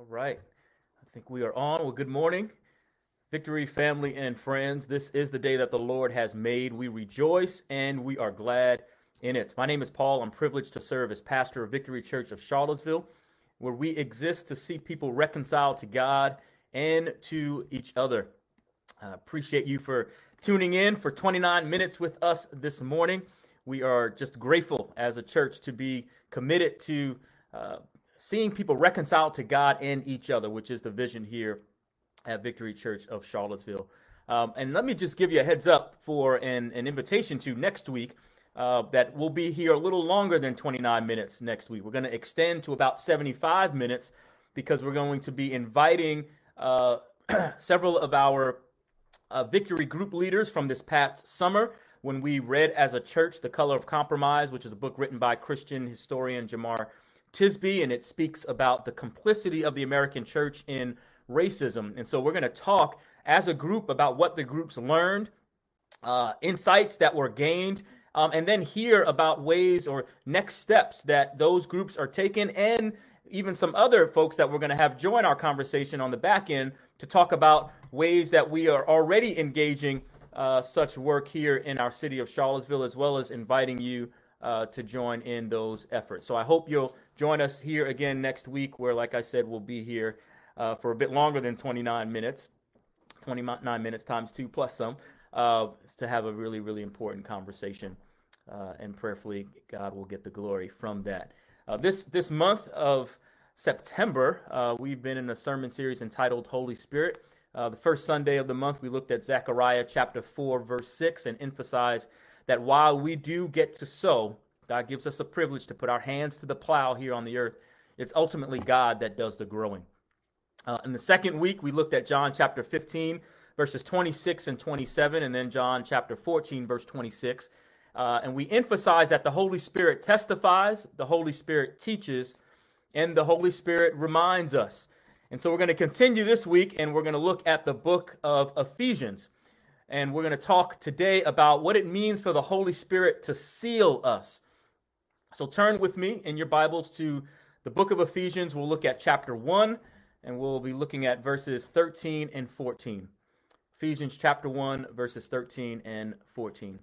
All right. I think we are on. Well, good morning, Victory family and friends. This is the day that the Lord has made. We rejoice and we are glad in it. My name is Paul. I'm privileged to serve as pastor of Victory Church of Charlottesville, where we exist to see people reconciled to God and to each other. I appreciate you for tuning in for 29 minutes with us this morning. We are just grateful as a church to be committed to uh, seeing people reconciled to God and each other, which is the vision here at Victory Church of Charlottesville. Um, and let me just give you a heads up for an, an invitation to next week. Uh, that will be here a little longer than 29 minutes next week. We're going to extend to about 75 minutes because we're going to be inviting uh, several of our uh, victory group leaders from this past summer when we read as a church The Color of Compromise, which is a book written by Christian historian Jemar Tisby, and it speaks about the complicity of the American church in racism. And so we're going to talk as a group about what the groups learned, uh, insights that were gained, um, and then hear about ways or next steps that those groups are taking, and even some other folks that we're going to have join our conversation on the back end to talk about ways that we are already engaging uh, such work here in our city of Charlottesville, as well as inviting you uh, to join in those efforts. So I hope you'll join us here again next week, where, like I said, we'll be here uh, for a bit longer than 29 minutes, 29 minutes times two plus some, uh, to have a really, really important conversation. Uh, and prayerfully, God will get the glory from that. Uh, this this month of September, uh, we've been in a sermon series entitled Holy Spirit. Uh, the first Sunday of the month, we looked at Zechariah chapter 4, verse 6, and emphasized that while we do get to sow, God gives us the privilege to put our hands to the plow here on the earth. It's ultimately God that does the growing. Uh, in the second week, we looked at John chapter 15, verses 26 and 27, and then John chapter 14, verse 26. Uh, and we emphasize that the Holy Spirit testifies, the Holy Spirit teaches, and the Holy Spirit reminds us. And so we're going to continue this week, and we're going to look at the book of Ephesians. And we're going to talk today about what it means for the Holy Spirit to seal us. So turn with me in your Bibles to the book of Ephesians. We'll look at chapter 1, and we'll be looking at verses 13 and 14. Ephesians chapter 1, verses 13 and 14.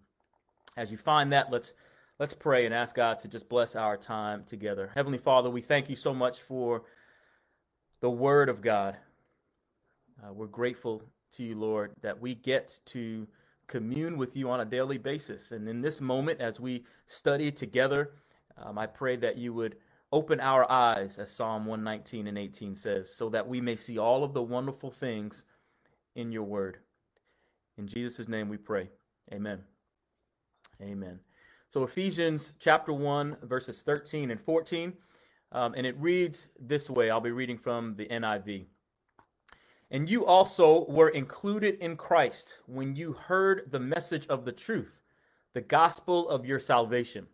As you find that, let's let's pray and ask God to just bless our time together. Heavenly Father, we thank you so much for the word of God. Uh, we're grateful to you, Lord, that we get to commune with you on a daily basis. And in this moment, as we study together, um, I pray that you would open our eyes, as Psalm 119 and 18 says, so that we may see all of the wonderful things in your word. In Jesus' name we pray. Amen. Amen. So, Ephesians chapter 1, verses 13 and 14, um, and it reads this way I'll be reading from the NIV. And you also were included in Christ when you heard the message of the truth, the gospel of your salvation.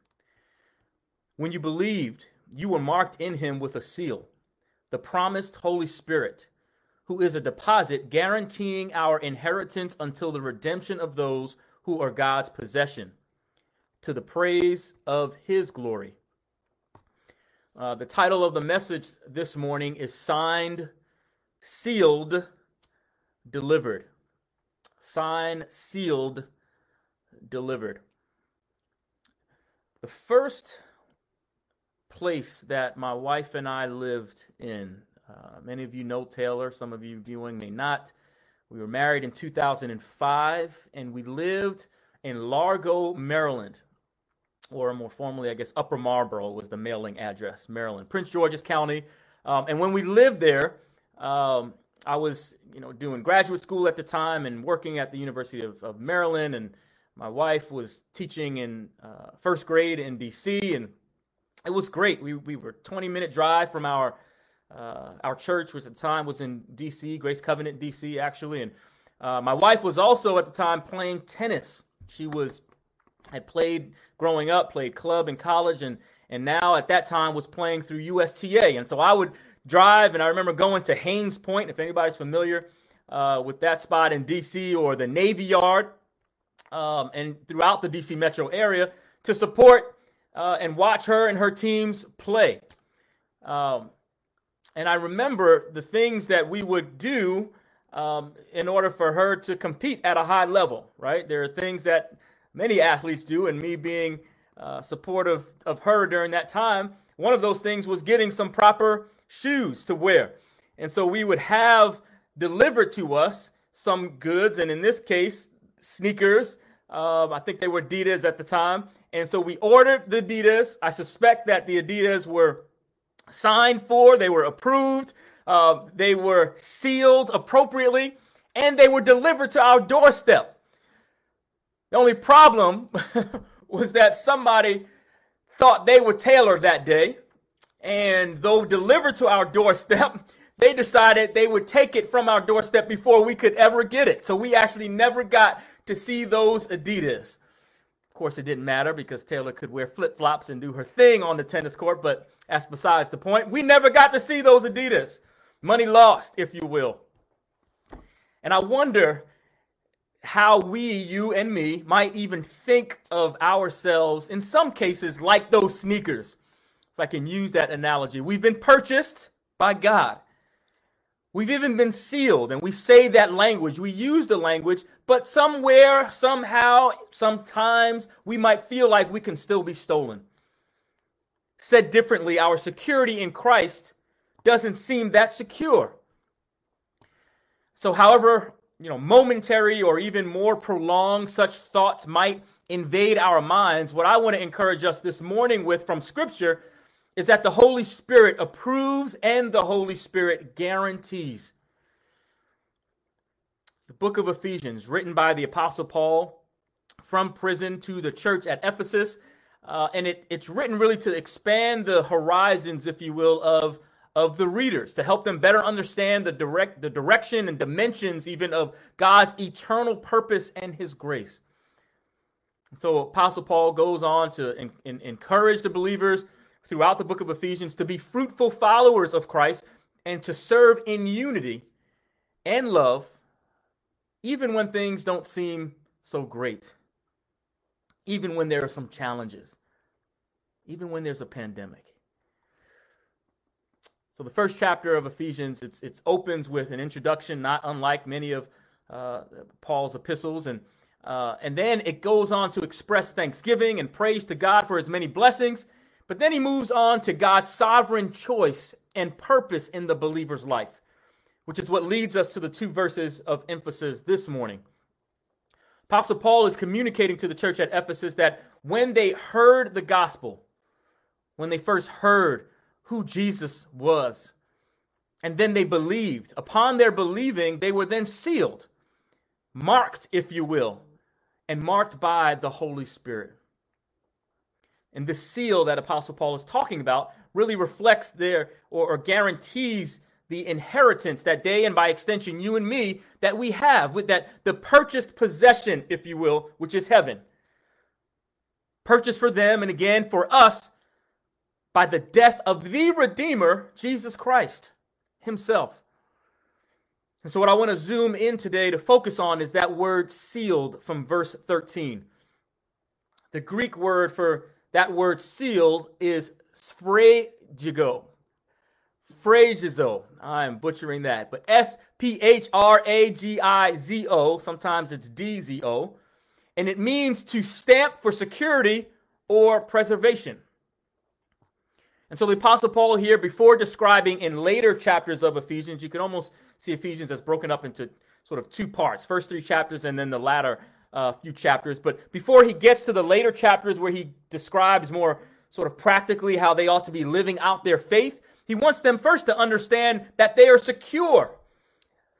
When you believed, you were marked in him with a seal, the promised Holy Spirit, who is a deposit guaranteeing our inheritance until the redemption of those who are God's possession, to the praise of his glory. Uh, the title of the message this morning is Signed sealed, delivered. Sign, sealed, delivered. The first place that my wife and I lived in, uh, many of you know Taylor, some of you viewing may not. We were married in 2005 and we lived in Largo, Maryland, or more formally, I guess, Upper Marlboro was the mailing address, Maryland, Prince George's County. Um, and when we lived there, um, I was, you know, doing graduate school at the time and working at the University of, of Maryland, and my wife was teaching in uh, first grade in D.C. and it was great. We we were 20 minute drive from our uh, our church, which at the time was in D.C. Grace Covenant, D.C. actually, and uh, my wife was also at the time playing tennis. She was had played growing up, played club in college, and and now at that time was playing through USTA, and so I would drive, and I remember going to Hains Point, if anybody's familiar uh, with that spot in DC or the Navy Yard, um, and throughout the DC metro area to support uh, and watch her and her teams play. Um, and I remember the things that we would do um, in order for her to compete at a high level, right? There are things that many athletes do, and me being uh, supportive of her during that time, one of those things was getting some proper shoes to wear. And so we would have delivered to us some goods, and in this case, sneakers. Um, I think they were Adidas at the time. And so we ordered the Adidas. I suspect that the Adidas were signed for, they were approved, uh, they were sealed appropriately, and they were delivered to our doorstep. The only problem was that somebody thought they were tailored that day. And though delivered to our doorstep, they decided they would take it from our doorstep before we could ever get it. So we actually never got to see those Adidas. Of course, it didn't matter because Taylor could wear flip flops and do her thing on the tennis court, but that's besides the point. We never got to see those Adidas. Money lost, if you will. And I wonder how we, you and me, might even think of ourselves in some cases like those sneakers. If I can use that analogy, we've been purchased by God. We've even been sealed, and we say that language. We use the language, but somewhere, somehow, sometimes we might feel like we can still be stolen. Said differently, our security in Christ doesn't seem that secure. So, however, you know, momentary or even more prolonged such thoughts might invade our minds, what I want to encourage us this morning with from Scripture is that the Holy Spirit approves and the Holy Spirit guarantees. The book of Ephesians, written by the Apostle Paul from prison to the church at Ephesus, uh, and it, it's written really to expand the horizons, if you will, of of the readers to help them better understand the direct the direction and dimensions even of God's eternal purpose and his grace. And so Apostle Paul goes on to in, in, encourage the believers throughout the book of Ephesians to be fruitful followers of Christ and to serve in unity and love, even when things don't seem so great, even when there are some challenges, even when there's a pandemic. So the first chapter of Ephesians, it's it opens with an introduction, not unlike many of uh, Paul's epistles, and uh, and then it goes on to express thanksgiving and praise to God for His many blessings. But then he moves on to God's sovereign choice and purpose in the believer's life, which is what leads us to the two verses of emphasis this morning. Apostle Paul is communicating to the church at Ephesus that when they heard the gospel, when they first heard who Jesus was, and then they believed, upon their believing, they were then sealed, marked, if you will, and marked by the Holy Spirit. And this seal that Apostle Paul is talking about really reflects their or, or, guarantees the inheritance that day, and by extension you and me that we have with that the purchased possession, if you will, which is heaven. Purchased for them and again for us by the death of the Redeemer, Jesus Christ Himself. And so, what I want to zoom in today to focus on is that word sealed from verse 13. The Greek word for that word sealed is sphragizo. Phragizo. I'm butchering that. But S P H R A G I Z O. Sometimes it's D Z O. And it means to stamp for security or preservation. And so the Apostle Paul here, before describing in later chapters of Ephesians, you can almost see Ephesians as broken up into sort of two parts first three chapters and then the latter uh, few chapters. But before he gets to the later chapters where he describes more sort of practically how they ought to be living out their faith, he wants them first to understand that they are secure,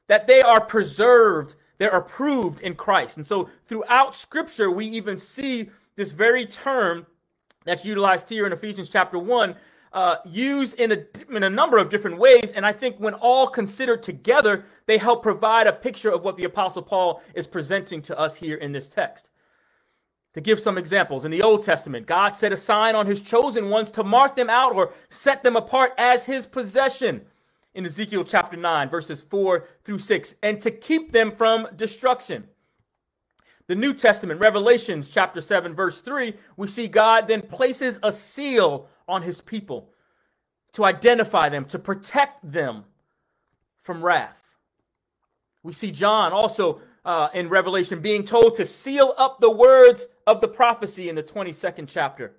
that they are preserved, they're approved in Christ. And so throughout Scripture, we even see this very term that's utilized here in Ephesians chapter 1 uh, used in a, in a number of different ways. And I think when all considered together, they help provide a picture of what the Apostle Paul is presenting to us here in this text. To give some examples, in the Old Testament, God set a sign on his chosen ones to mark them out or set them apart as his possession in Ezekiel chapter 9, verses 4 through 6, and to keep them from destruction. The New Testament, Revelations chapter 7, verse 3, we see God then places a seal on his people to identify them, to protect them from wrath. We see John also uh, in Revelation being told to seal up the words of the prophecy in the 22nd chapter.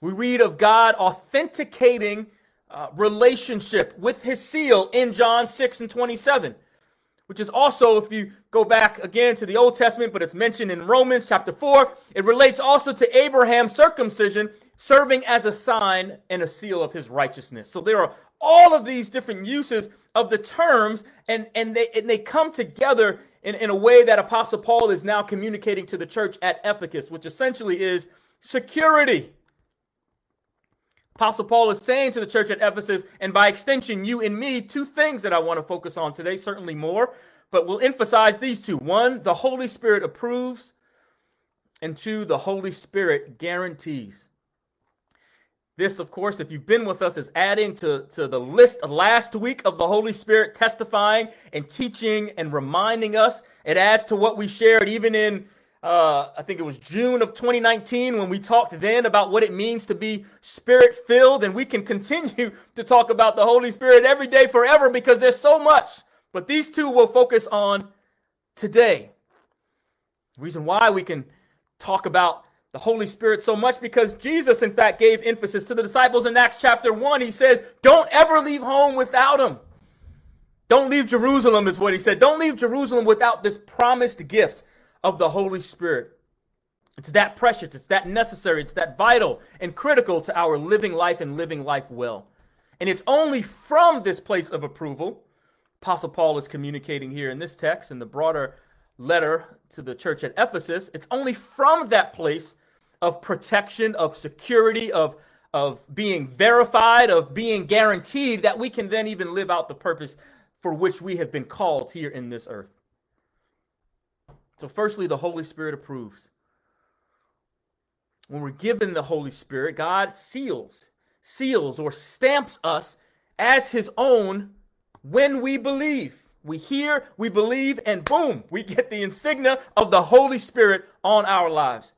We read of God authenticating uh, relationship with his seal in John 6 and 27, which is also, if you go back again to the Old Testament, but it's mentioned in Romans chapter 4, it relates also to Abraham's circumcision serving as a sign and a seal of his righteousness. So there are all of these different uses of the terms, and, and, they, and they come together in, in a way that Apostle Paul is now communicating to the church at Ephesus, which essentially is security. Apostle Paul is saying to the church at Ephesus, and by extension, you and me, two things that I want to focus on today, certainly more, but we'll emphasize these two. One, the Holy Spirit approves, and two, the Holy Spirit guarantees. This, of course, if you've been with us, is adding to, to the list last week of the Holy Spirit testifying and teaching and reminding us. It adds to what we shared even in, uh, I think it was June of 2019 when we talked then about what it means to be spirit filled. And we can continue to talk about the Holy Spirit every day forever because there's so much. But these two will focus on today. The reason why we can talk about the Holy Spirit so much because Jesus, in fact, gave emphasis to the disciples in Acts chapter 1. He says, Don't ever leave home without him. Don't leave Jerusalem, is what he said. Don't leave Jerusalem without this promised gift of the Holy Spirit. It's that precious, it's that necessary, it's that vital and critical to our living life and living life well. And it's only from this place of approval, Apostle Paul is communicating here in this text in the broader letter to the church at Ephesus. It's only from that place of protection, of security, of, of being verified, of being guaranteed that we can then even live out the purpose for which we have been called here in this earth. So, firstly, the Holy Spirit approves. When we're given the Holy Spirit, God seals, seals or stamps us as his own when we believe. We hear, we believe, and boom, we get the insignia of the Holy Spirit on our lives.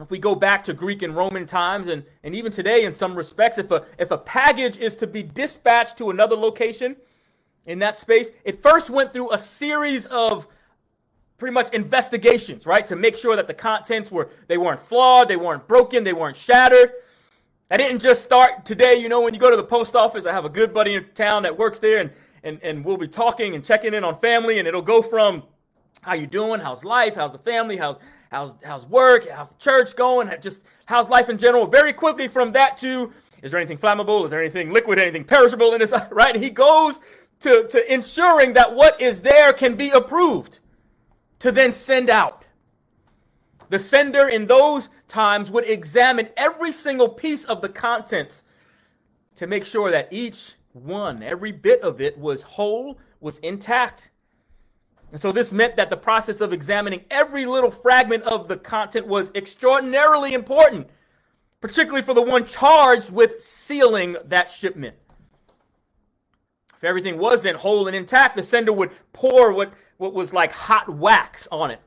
If we go back to Greek and Roman times, and, and even today in some respects, if a, if a package is to be dispatched to another location in that space, it first went through a series of pretty much investigations, right? To make sure that the contents were, they weren't flawed, they weren't broken, they weren't shattered. I didn't just start today, you know, when you go to the post office, I have a good buddy in town that works there and, and, and we'll be talking and checking in on family and it'll go from how you doing, how's life, how's the family, how's how's how's work, how's the church going, just how's life in general. Very quickly from that to is there anything flammable? Is there anything liquid, anything perishable in this? Right? he goes to, to ensuring that what is there can be approved to then send out. The sender in those times would examine every single piece of the contents to make sure that each one, every bit of it was whole, was intact, and so this meant that the process of examining every little fragment of the content was extraordinarily important, particularly for the one charged with sealing that shipment. If everything was then whole and intact, the sender would pour what, what was like hot wax on it,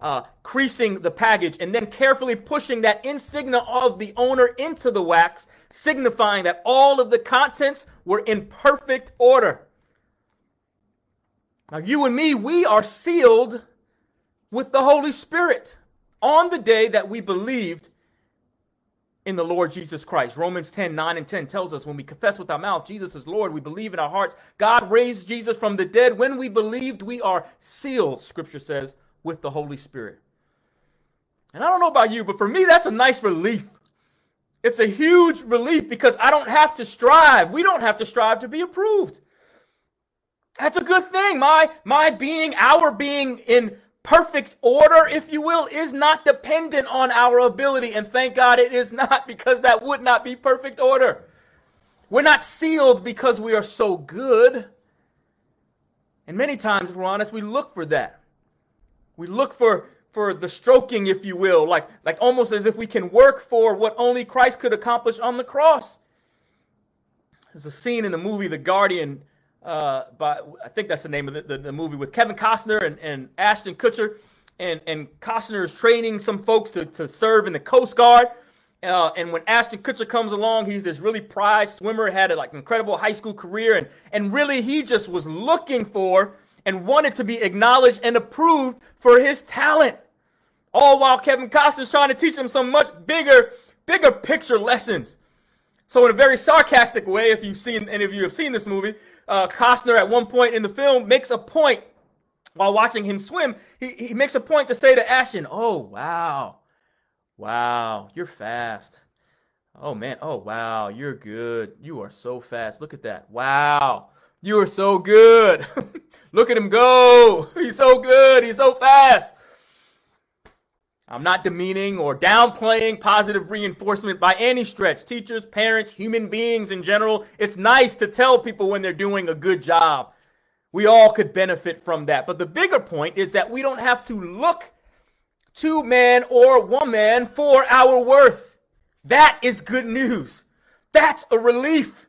uh, creasing the package, and then carefully pushing that insignia of the owner into the wax, signifying that all of the contents were in perfect order. Now, you and me, we are sealed with the Holy Spirit on the day that we believed in the Lord Jesus Christ. Romans 10 9 and 10 tells us when we confess with our mouth Jesus is Lord, we believe in our hearts God raised Jesus from the dead. When we believed, we are sealed, scripture says, with the Holy Spirit. And I don't know about you, but for me, that's a nice relief. It's a huge relief because I don't have to strive. We don't have to strive to be approved. That's a good thing. My my being, our being in perfect order, if you will, is not dependent on our ability. And thank God it is not, because that would not be perfect order. We're not sealed because we are so good. And many times, if we're honest, we look for that. We look for for the stroking, if you will, like, like almost as if we can work for what only Christ could accomplish on the cross. There's a scene in the movie The Guardian uh, I think that's the name of the, the, the, movie with Kevin Costner and, and Ashton Kutcher. And, and Costner is training some folks to, to serve in the Coast Guard. Uh, and when Ashton Kutcher comes along, he's this really prized swimmer, had a, like incredible high school career, and and really he just was looking for and wanted to be acknowledged and approved for his talent. All while Kevin Costner's trying to teach him some much bigger, bigger picture lessons. So in a very sarcastic way, if you've seen any of you have seen this movie, uh, Costner at one point in the film makes a point while watching him swim. He, he makes a point to say to Ashton, "Oh wow." Wow, you're fast. Oh man, oh wow, you're good. You are so fast. Look at that. Wow, you are so good. Look at him go. He's so good. He's so fast. I'm not demeaning or downplaying positive reinforcement by any stretch. Teachers, parents, human beings in general, it's nice to tell people when they're doing a good job. We all could benefit from that. But the bigger point is that we don't have to look to man or woman for our worth. That is good news. That's a relief.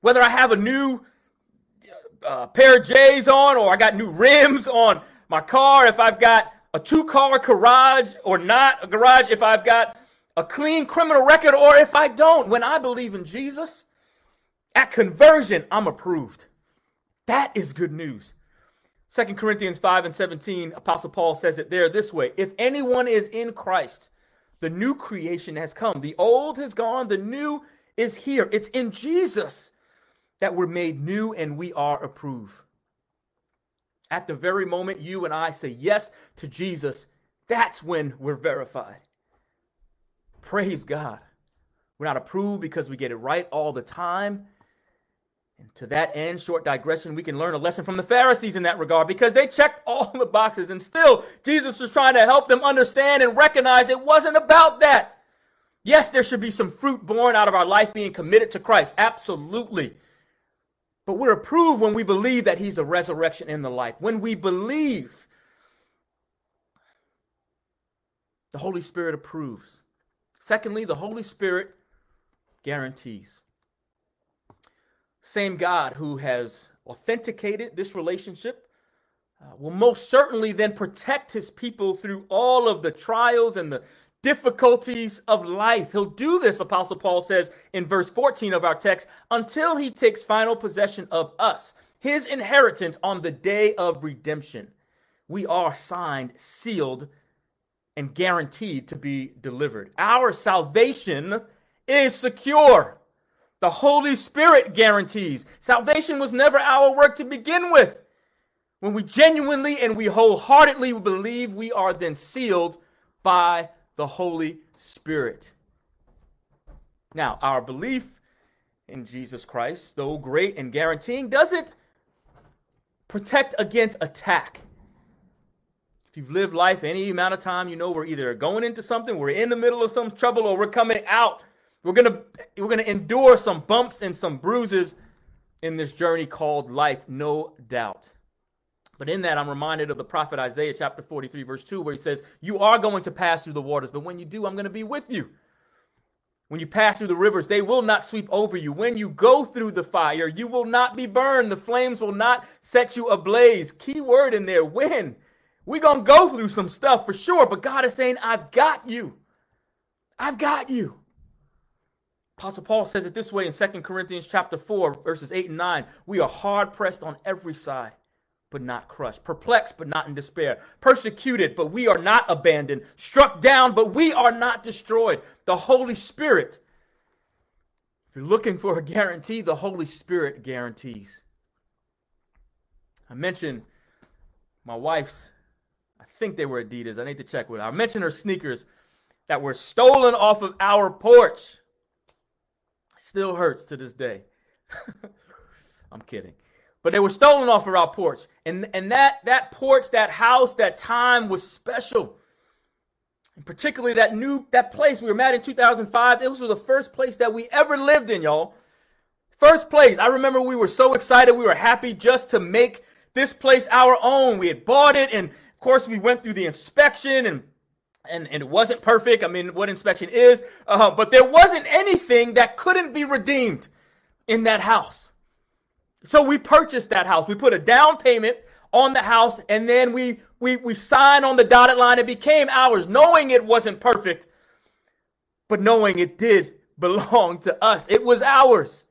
Whether I have a new uh, pair of J's on or I got new rims on my car, if I've got a two car garage or not a garage, if I've got a clean criminal record or if I don't, when I believe in Jesus, at conversion, I'm approved. That is good news. 2 Corinthians 5 and 17, Apostle Paul says it there this way If anyone is in Christ, the new creation has come. The old has gone, the new is here. It's in Jesus that we're made new and we are approved. At the very moment you and I say yes to Jesus, that's when we're verified. Praise God. We're not approved because we get it right all the time. And to that end, short digression, we can learn a lesson from the Pharisees in that regard because they checked all the boxes and still Jesus was trying to help them understand and recognize it wasn't about that. Yes, there should be some fruit born out of our life being committed to Christ. Absolutely. But we're approved when we believe that He's the resurrection and the life. When we believe, the Holy Spirit approves. Secondly, the Holy Spirit guarantees same God who has authenticated this relationship uh, will most certainly then protect his people through all of the trials and the difficulties of life. He'll do this, Apostle Paul says in verse 14 of our text, until he takes final possession of us, his inheritance on the day of redemption. We are signed, sealed, and guaranteed to be delivered. Our salvation is secure. The Holy Spirit guarantees. Salvation was never our work to begin with. When we genuinely and we wholeheartedly believe, we are then sealed by the Holy Spirit. Now, our belief in Jesus Christ, though great and guaranteeing, doesn't protect against attack. If you've lived life any amount of time, you know we're either going into something, we're in the middle of some trouble, or we're coming out we're gonna we're gonna endure some bumps and some bruises in this journey called life, no doubt. But in that, I'm reminded of the prophet Isaiah chapter 43, verse 2, where he says, You are going to pass through the waters, but when you do, I'm going to be with you. When you pass through the rivers, they will not sweep over you. When you go through the fire, you will not be burned. The flames will not set you ablaze. Key word in there, when. We're going to go through some stuff for sure, but God is saying, I've got you. I've got you. Apostle Paul says it this way in 2 Corinthians chapter 4, verses 8 and 9. We are hard pressed on every side, but not crushed, perplexed, but not in despair, persecuted, but we are not abandoned, struck down, but we are not destroyed. The Holy Spirit. If you're looking for a guarantee, the Holy Spirit guarantees. I mentioned my wife's, I think they were Adidas. I need to check with her. I mentioned her sneakers that were stolen off of our porch. Still hurts to this day. I'm kidding. But they were stolen off of our porch. And, and that, that porch, that house, that time was special. And particularly that new that place we were at in 2005. It was the first place that we ever lived in, y'all. First place. I remember we were so excited. We were happy just to make this place our own. We had bought it, and of course, we went through the inspection and and, and it wasn't perfect. I mean, what inspection is, uh, but there wasn't anything that couldn't be redeemed in that house. So we purchased that house. We put a down payment on the house, and then we we we signed on the dotted line. It became ours, knowing it wasn't perfect. but knowing it did belong to us. It was ours.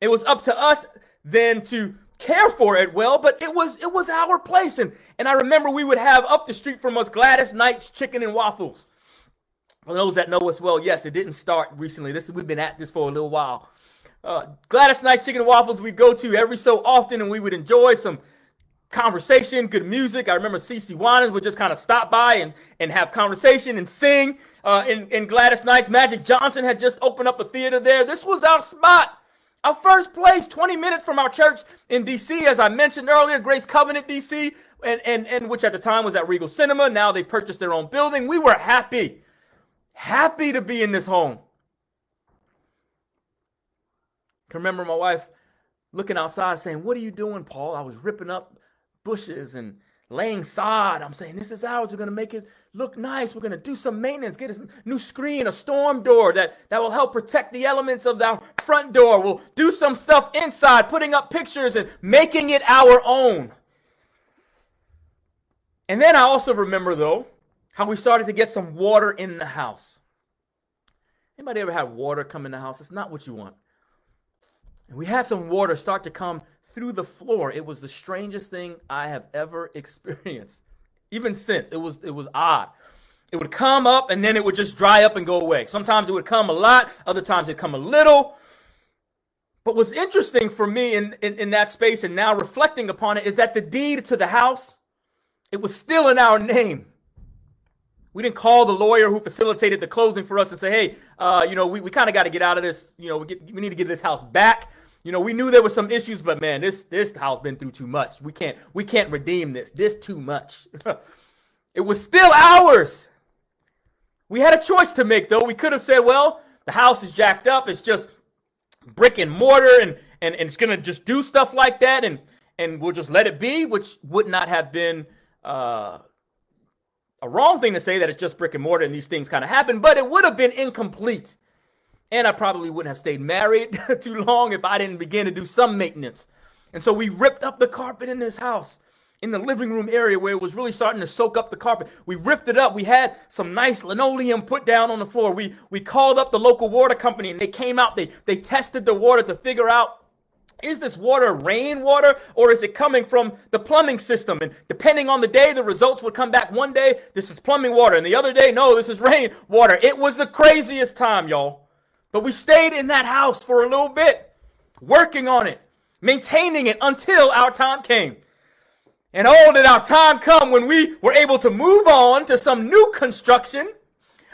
It was up to us then to care for it well, but it was it was our place. And and I remember we would have up the street from us Gladys Knight's Chicken and Waffles. For those that know us well, yes, it didn't start recently. This we've been at this for a little while. Uh, Gladys Knight's Chicken and Waffles we'd go to every so often, and we would enjoy some conversation, good music. I remember CeCe Winans would just kind of stop by and, and have conversation and sing. Uh, in, in Gladys Knight's Magic Johnson had just opened up a theater there. This was our spot. Our first place, 20 minutes from our church in DC, as I mentioned earlier, Grace Covenant DC, and, and, and which at the time was at Regal Cinema. Now they purchased their own building. We were happy, happy to be in this home. I can remember my wife looking outside saying, What are you doing, Paul? I was ripping up bushes and laying sod. I'm saying, This is ours. We're going to make it look nice. We're going to do some maintenance, get a new screen, a storm door that, that will help protect the elements of our front door. We'll do some stuff inside, putting up pictures and making it our own. And then I also remember, though, how we started to get some water in the house. Anybody ever had water come in the house? It's not what you want. And we had some water start to come through the floor. It was the strangest thing I have ever experienced. Even since it was it was odd. It would come up and then it would just dry up and go away. Sometimes it would come a lot, other times it'd come a little. But what's interesting for me in, in, in that space and now reflecting upon it is that the deed to the house, it was still in our name. We didn't call the lawyer who facilitated the closing for us and say, hey, uh, you know, we, we kind of got to get out of this. You know, we, get, we need to get this house back. You know, we knew there were some issues, but man, this this house been through too much. We can't we can't redeem this. This too much. it was still ours. We had a choice to make though. We could have said, well, the house is jacked up. It's just brick and mortar and and, and it's gonna just do stuff like that and and we'll just let it be, which would not have been uh, a wrong thing to say that it's just brick and mortar and these things kind of happen, but it would have been incomplete and I probably wouldn't have stayed married too long if I didn't begin to do some maintenance. And so we ripped up the carpet in this house in the living room area where it was really starting to soak up the carpet. We ripped it up. We had some nice linoleum put down on the floor. We we called up the local water company and they came out. They they tested the water to figure out is this water rainwater or is it coming from the plumbing system? And depending on the day, the results would come back one day, this is plumbing water, and the other day, no, this is rain water. It was the craziest time, y'all. But we stayed in that house for a little bit, working on it, maintaining it until our time came. And oh, did our time come when we were able to move on to some new construction,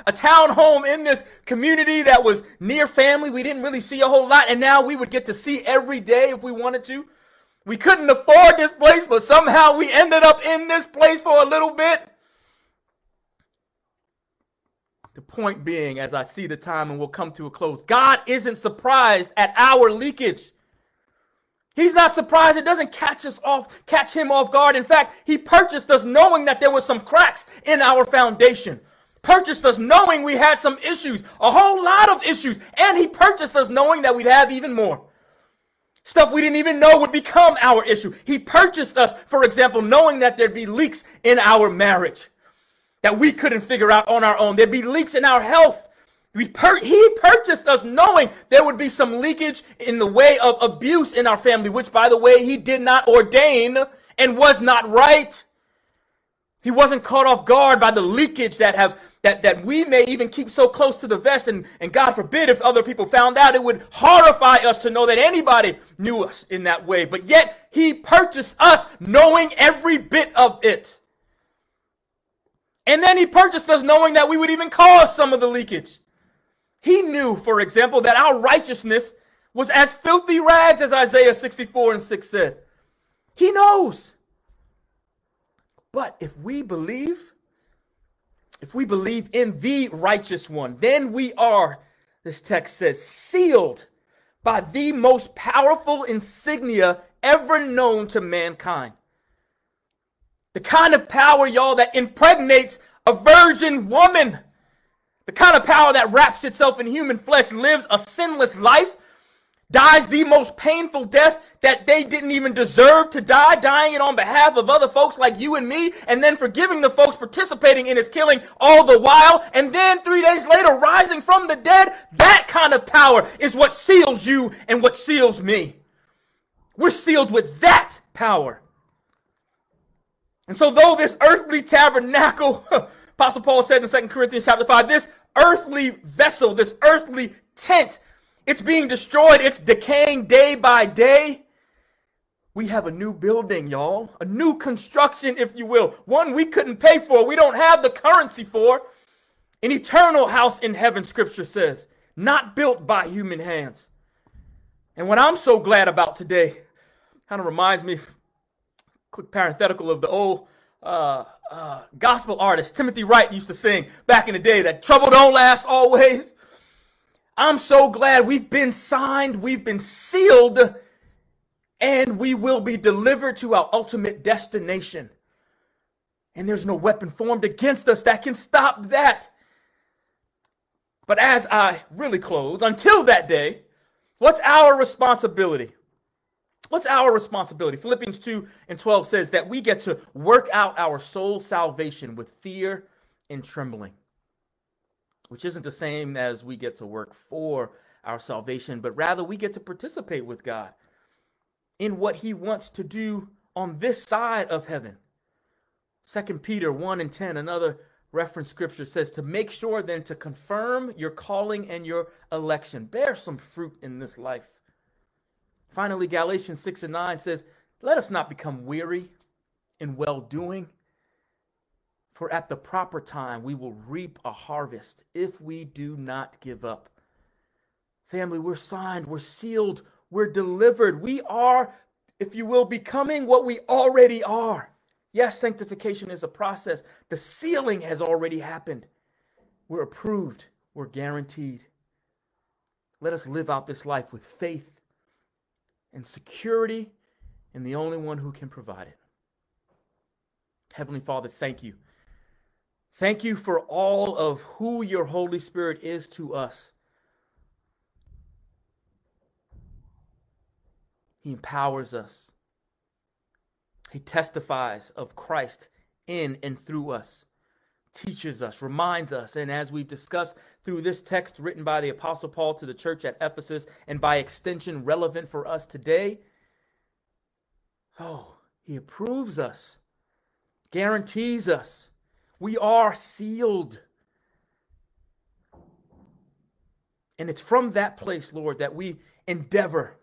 a town home in this community that was near family. We didn't really see a whole lot, and now we would get to see every day if we wanted to. We couldn't afford this place, but somehow we ended up in this place for a little bit. The point being, as I see the time and we'll come to a close, God isn't surprised at our leakage. He's not surprised. It doesn't catch us off, catch him off guard. In fact, he purchased us knowing that there were some cracks in our foundation. Purchased us knowing we had some issues, a whole lot of issues. And he purchased us knowing that we'd have even more. Stuff we didn't even know would become our issue. He purchased us, for example, knowing that there'd be leaks in our marriage that we couldn't figure out on our own. There'd be leaks in our health. Per- he purchased us knowing there would be some leakage in the way of abuse in our family, which, by the way, he did not ordain and was not right. He wasn't caught off guard by the leakage that have that, that we may even keep so close to the vest and, and God forbid if other people found out, it would horrify us to know that anybody knew us in that way. But yet he purchased us knowing every bit of it. And then he purchased us knowing that we would even cause some of the leakage. He knew, for example, that our righteousness was as filthy rags as Isaiah 64 and 6 said. He knows. But if we believe, if we believe in the righteous one, then we are, this text says, sealed by the most powerful insignia ever known to mankind. The kind of power, y'all, that impregnates a virgin woman. The kind of power that wraps itself in human flesh, lives a sinless life, dies the most painful death that they didn't even deserve to die, dying it on behalf of other folks like you and me, and then forgiving the folks participating in his killing all the while, and then three days later rising from the dead. That kind of power is what seals you and what seals me. We're sealed with that power. And so, though this earthly tabernacle, Apostle Paul said in 2 Corinthians chapter 5, this earthly vessel, this earthly tent, it's being destroyed, it's decaying day by day. We have a new building, y'all, a new construction, if you will, one we couldn't pay for, we don't have the currency for. An eternal house in heaven, scripture says, not built by human hands. And what I'm so glad about today kind of reminds me quick parenthetical of the old uh, uh, gospel artist Timothy Wright used to sing back in the day that trouble don't last always. I'm so glad we've been signed, we've been sealed, and we will be delivered to our ultimate destination. And there's no weapon formed against us that can stop that. But as I really close, until that day, what's our responsibility? What's our responsibility? Philippians 2 and 12 says that we get to work out our soul salvation with fear and trembling, which isn't the same as we get to work for our salvation, but rather we get to participate with God in what he wants to do on this side of heaven. Second Peter 1 and 10, another reference scripture says to make sure then to confirm your calling and your election. Bear some fruit in this life. Finally, Galatians 6 and 9 says, Let us not become weary in well doing, for at the proper time we will reap a harvest if we do not give up. Family, we're signed, we're sealed, we're delivered. We are, if you will, becoming what we already are. Yes, sanctification is a process. The sealing has already happened. We're approved, we're guaranteed. Let us live out this life with faith and security in the only one who can provide it. Heavenly Father, thank you. Thank you for all of who your Holy Spirit is to us. He empowers us. He testifies of Christ in and through us, teaches us, reminds us, and as we've discussed through this text written by the Apostle Paul to the church at Ephesus, and by extension relevant for us today, oh, he approves us, guarantees us. We are sealed. And it's from that place, Lord, that we endeavor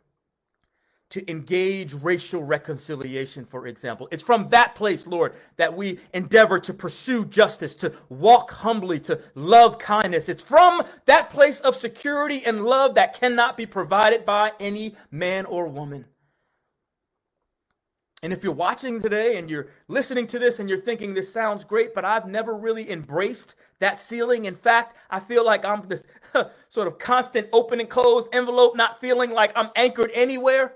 to engage racial reconciliation, for example. It's from that place, Lord, that we endeavor to pursue justice, to walk humbly, to love kindness. It's from that place of security and love that cannot be provided by any man or woman. And if you're watching today and you're listening to this and you're thinking this sounds great, but I've never really embraced that sealing. In fact, I feel like I'm this sort of constant open and close envelope, not feeling like I'm anchored anywhere.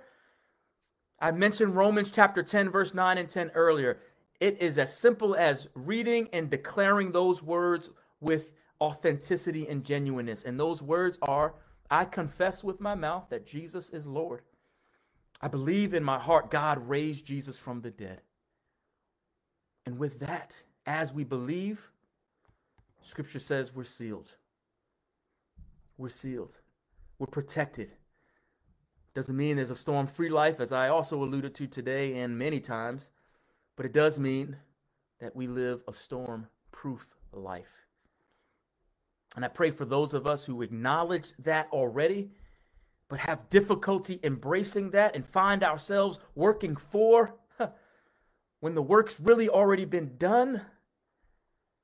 I mentioned Romans chapter 10, verse 9 and 10 earlier. It is as simple as reading and declaring those words with authenticity and genuineness. And those words are I confess with my mouth that Jesus is Lord. I believe in my heart God raised Jesus from the dead. And with that, as we believe, Scripture says we're sealed. We're sealed. We're protected. Doesn't mean there's a storm free life, as I also alluded to today and many times, but it does mean that we live a storm proof life. And I pray for those of us who acknowledge that already, but have difficulty embracing that and find ourselves working for when the work's really already been done,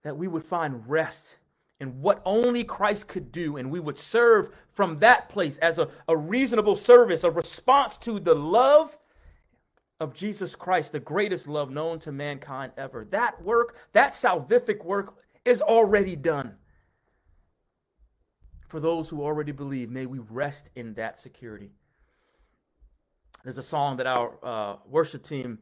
that we would find rest in what only Christ could do, and we would serve from that place as a, a reasonable service, a response to the love of Jesus Christ, the greatest love known to mankind ever. That work, that salvific work, is already done. For those who already believe, may we rest in that security. There's a song that our uh, worship team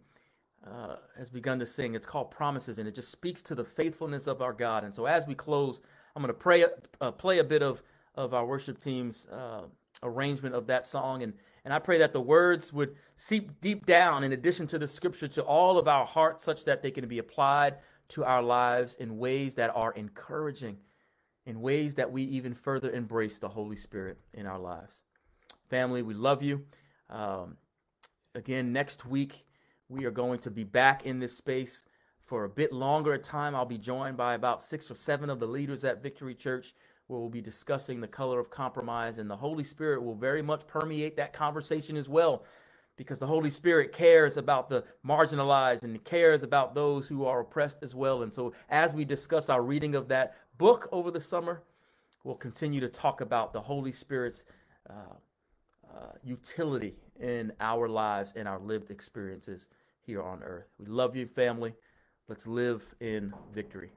uh, has begun to sing. It's called Promises, and it just speaks to the faithfulness of our God. And so, as we close, I'm going to pray, uh, play a bit of, of our worship team's uh, arrangement of that song. And, and I pray that the words would seep deep down, in addition to the scripture, to all of our hearts, such that they can be applied to our lives in ways that are encouraging, in ways that we even further embrace the Holy Spirit in our lives. Family, we love you. Um, again, next week, we are going to be back in this space for a bit longer time. I'll be joined by about six or seven of the leaders at Victory Church where we'll be discussing the color of compromise, and the Holy Spirit will very much permeate that conversation as well. Because the Holy Spirit cares about the marginalized and cares about those who are oppressed as well. And so, as we discuss our reading of that book over the summer, we'll continue to talk about the Holy Spirit's uh, uh, utility in our lives and our lived experiences here on earth. We love you, family. Let's live in victory.